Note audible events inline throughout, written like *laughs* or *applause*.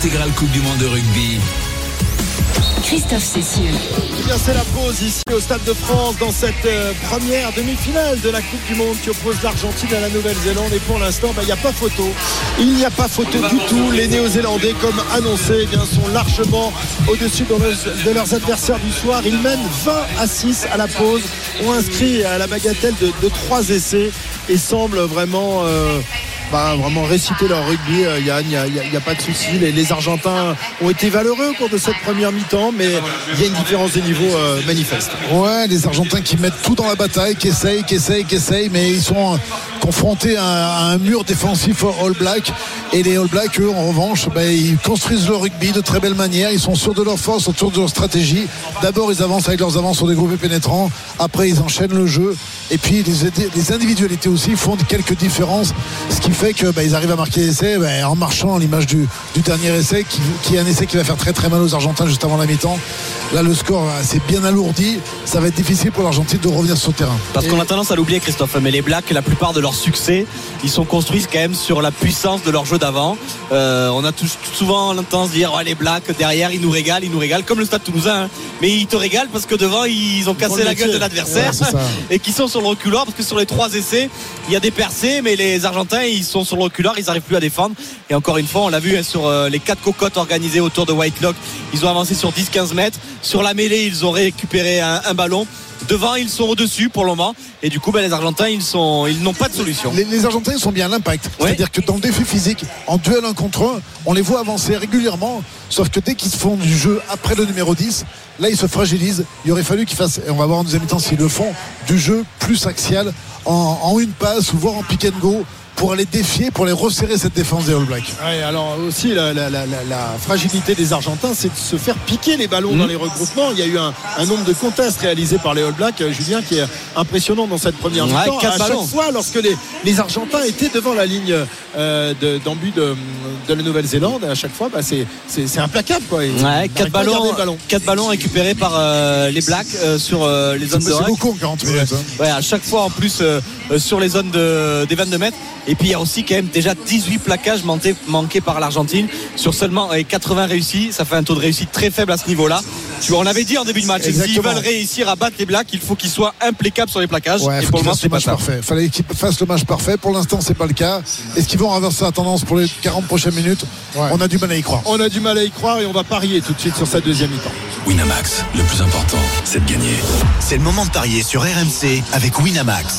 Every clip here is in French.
l'intégrale Coupe du Monde de rugby. Christophe Cessieux. Eh bien, c'est la pause ici au Stade de France dans cette euh, première demi-finale de la Coupe du Monde qui oppose l'Argentine à la Nouvelle-Zélande. Et pour l'instant, bah, il n'y a pas photo. Il n'y a pas photo du tout. Les Néo-Zélandais, comme annoncé, eh bien, sont largement au-dessus de, leurs- de leurs adversaires du soir. Ils mènent 20 à 6 à la pause. Ont inscrit à la bagatelle de, de 3 essais et semblent vraiment. euh, bah, vraiment réciter leur rugby, euh, Yann, il n'y a, pas de souci. Les, Argentins ont été valeureux au cours de cette première mi-temps, mais il y a une différence de niveau euh, manifeste. Ouais, les Argentins qui mettent tout dans la bataille, qui essayent, qui essayent, qui essayent, mais ils sont confrontés à, à un mur défensif All Black. Et les All Blacks, eux, en revanche, ben, ils construisent leur rugby de très belle manière. Ils sont sûrs de leur force, autour de leur stratégie. D'abord, ils avancent avec leurs avances sur des groupes pénétrants. Après, ils enchaînent le jeu. Et puis, les, les individualités aussi font quelques différences. Ce qui fait que ben, ils arrivent à marquer l'essai ben, en marchant à l'image du, du dernier essai, qui, qui est un essai qui va faire très très mal aux Argentins juste avant la mi-temps. Là, le score s'est bien alourdi. Ça va être difficile pour l'Argentine de revenir sur le terrain. Parce qu'on a tendance à l'oublier, Christophe, mais les Blacks, la plupart de leurs succès, ils sont construits quand même sur la puissance de leur jeu d'avant. Euh, on a tout, souvent à dire les Blacks derrière, ils nous régalent, ils nous régalent, comme le Stade Toulousain. hein. Mais ils te régalent parce que devant, ils ont cassé la gueule de Ouais, *laughs* et qui sont sur le reculoir parce que sur les trois essais, il y a des percées, mais les Argentins, ils sont sur le reculoir, ils n'arrivent plus à défendre. Et encore une fois, on l'a vu hein, sur euh, les quatre cocottes organisées autour de Whitelock, ils ont avancé sur 10-15 mètres. Sur la mêlée, ils ont récupéré un, un ballon. Devant, ils sont au-dessus pour le moment. Et du coup, ben, les Argentins, ils sont, ils n'ont pas de solution. Les, les Argentins ils sont bien à l'impact. Ouais. C'est-à-dire que dans le défi physique, en duel un contre un, on les voit avancer régulièrement. Sauf que dès qu'ils se font du jeu après le numéro 10, là ils se fragilisent. Il aurait fallu qu'ils fassent, et on va voir en deuxième temps s'ils le font, du jeu plus axial en, en une passe ou voire en pick and go pour aller défier, pour les resserrer cette défense des All Blacks. Ouais, alors aussi la, la- la- la- la fragilité des Argentins, c'est de se faire piquer les ballons dans les regroupements. Il y a eu un, un nombre de contests réalisés par les All Blacks, euh, Julien, qui est impressionnant dans cette première Ouais, mi-temps. À ballons. chaque fois, lorsque les, les Argentins étaient devant la ligne euh, de- d'embut de, de la Nouvelle-Zélande, à chaque fois, bah, c'est implacable. Quoi. Ouais, n'arrivent quatre pas à garder ballons, le ballon. quatre ballons récupérés par euh, les Blacks euh, sur euh, les zones de C'est beaucoup en 40 minutes. hein. Ouais, à chaque fois en plus euh, sur les zones de, des 22 mètres. Et puis il y a aussi quand même déjà 18 plaquages manqués, manqués par l'Argentine sur seulement euh, 80 réussis. Ça fait un taux de réussite très faible à ce niveau-là. Tu vois, on avait dit en début de match, s'ils veulent réussir à battre les Blacks, il faut qu'ils soient implacables sur les plaquages. Ouais, et faut pour le qu'ils moment, fassent c'est le pas match ça. parfait. Fallait qu'ils fassent le match parfait. Pour l'instant, c'est pas le cas. Est-ce qu'ils vont renverser la tendance pour les 40 prochaines minutes On a du mal à y croire. On a du mal à y croire et on va parier tout de suite sur cette deuxième mi-temps. Winamax, le plus important, c'est de gagner. C'est le moment de parier sur RMC avec Winamax.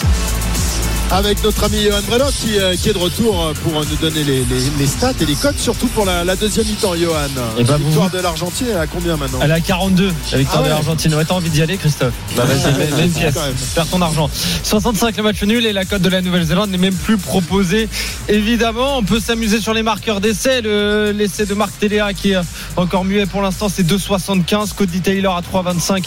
Avec notre ami Johan qui, euh, qui est de retour euh, pour nous donner les, les- les stats et les codes, surtout pour la, la deuxième mi-temps, Johan. Et bah, la vous- victoire de l'Argentine, elle a combien maintenant Elle est à 42, la victoire Ah ouais. de l'Argentine. Ouais, t'as envie d'y aller, Christophe Bah vas-y, une pièce. Quand même. Perds ton argent. 65 le match nul et la cote de la Nouvelle-Zélande n'est même plus proposée. Évidemment, on peut s'amuser sur les marqueurs d'essai. Le- L'essai de Marc Téléa qui est encore muet pour l'instant, c'est 2,75. Cody Taylor à 3,25.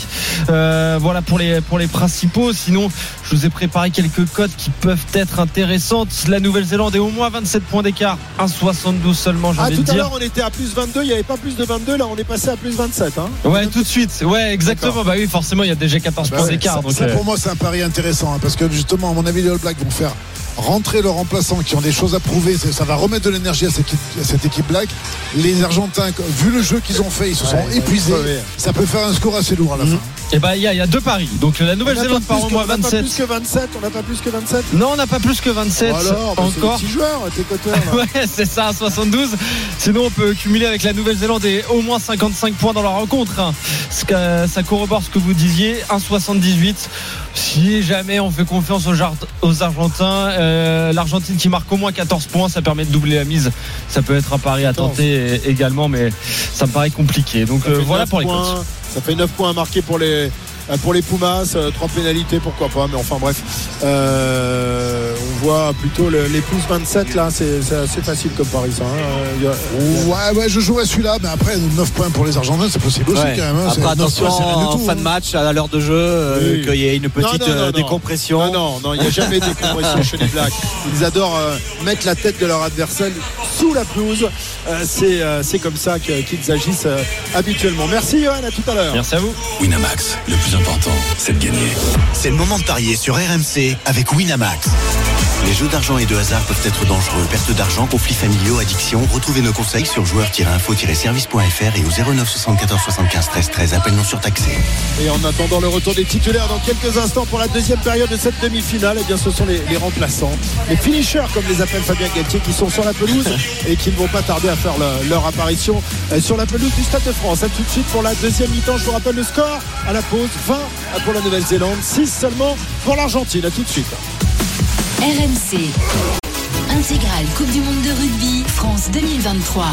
Euh, voilà pour les, pour les principaux. Sinon, je vous ai préparé quelques cotes qui peuvent être intéressantes. La Nouvelle-Zélande est au moins 27 points d'écart. 1,72 seulement, j'ai Ah, envie tout à l'heure, on était à plus 22, il n'y avait pas plus de 22, là, on est passé à plus 27. Hein. Ouais, tout de suite. Ouais, exactement. Bah oui, forcément, il y a déjà 14 Bah points ouais, d'écart. ça, donc, ça, euh, pour moi, c'est un pari intéressant hein, parce que justement, à mon avis, les All Blacks vont faire rentrer leurs remplaçants qui ont des choses à prouver. C'est- Ça va remettre de l'énergie à cette équipe, à cette équipe Black. Les Argentins, vu le jeu qu'ils ont fait, ils se sont Ouais, épuisés. Ça peut faire un score assez lourd à la fin. Et bah, il y, a- il y a deux paris. Donc, la Nouvelle-Zélande plus au moins on n'a pas 27. plus que 27, on n'a pas plus que 27. Non, on n'a pas plus que 27 Bon alors, bah, c'est encore. petits joueurs, tes coteurs. là. *laughs* Ouais, c'est ça, 72. Sinon, on peut cumuler avec la Nouvelle-Zélande et au moins 55 points dans la rencontre. hein. Ce que- ça corrobore ce que vous disiez. 1,78. Si jamais on fait confiance aux, Argentins, euh, l'Argentine qui marque au moins 14 points, ça permet de doubler la mise. Ça peut être un pari à tenter également, mais ça me paraît compliqué. Donc euh, voilà 9 pour les points, cotes. Ça fait 9 points à marquer pour les, euh, pour les Pumas, 3 pénalités, pourquoi pas, mais enfin bref. Euh, on voit plutôt le- les pouces 27 là, c'est assez facile comme pari ça. hein. A- Ouais, ouais, je jouerais celui-là, mais après, 9 points pour les Argentins, c'est possible aussi Ouais. quand même. hein. Après, C'est- 9 points, attention du en tout, fin de hein. match, à l'heure de jeu, euh, Oui. qu'il y ait une petite Non, non, non, euh, non. décompression. Non, non, non, il n'y a jamais de décompression chez les Blacks. Ils adorent euh, mettre la tête de leur adversaire sous la pelouse. Euh, c'est euh, c'est comme ça qu'ils agissent euh, habituellement. Merci Johan, à tout à l'heure. Merci à vous. Winamax, le plus important, c'est de gagner. C'est le moment de parier sur RMC avec Winamax. Les jeux d'argent et de hasard peuvent être dangereux. Perte d'argent, conflits familiaux, addiction. Retrouvez nos conseils sur joueurs-info-service.fr et au 09 74 75 13 13. Appel non surtaxé. Et en attendant le retour des titulaires dans quelques instants pour la deuxième période de cette demi-finale, eh bien ce sont les, les remplaçants, les finishers comme les appelle Fabien Galtier qui sont sur la pelouse *laughs* et qui ne vont pas tarder à faire le- leur apparition euh, sur la pelouse du Stade de France. A tout de suite pour la deuxième mi-temps. Je vous rappelle le score à la pause 20 pour la Nouvelle-Zélande, 6 seulement pour l'Argentine. A tout de suite. RMC. Intégrale Coupe du Monde de rugby, France 2023.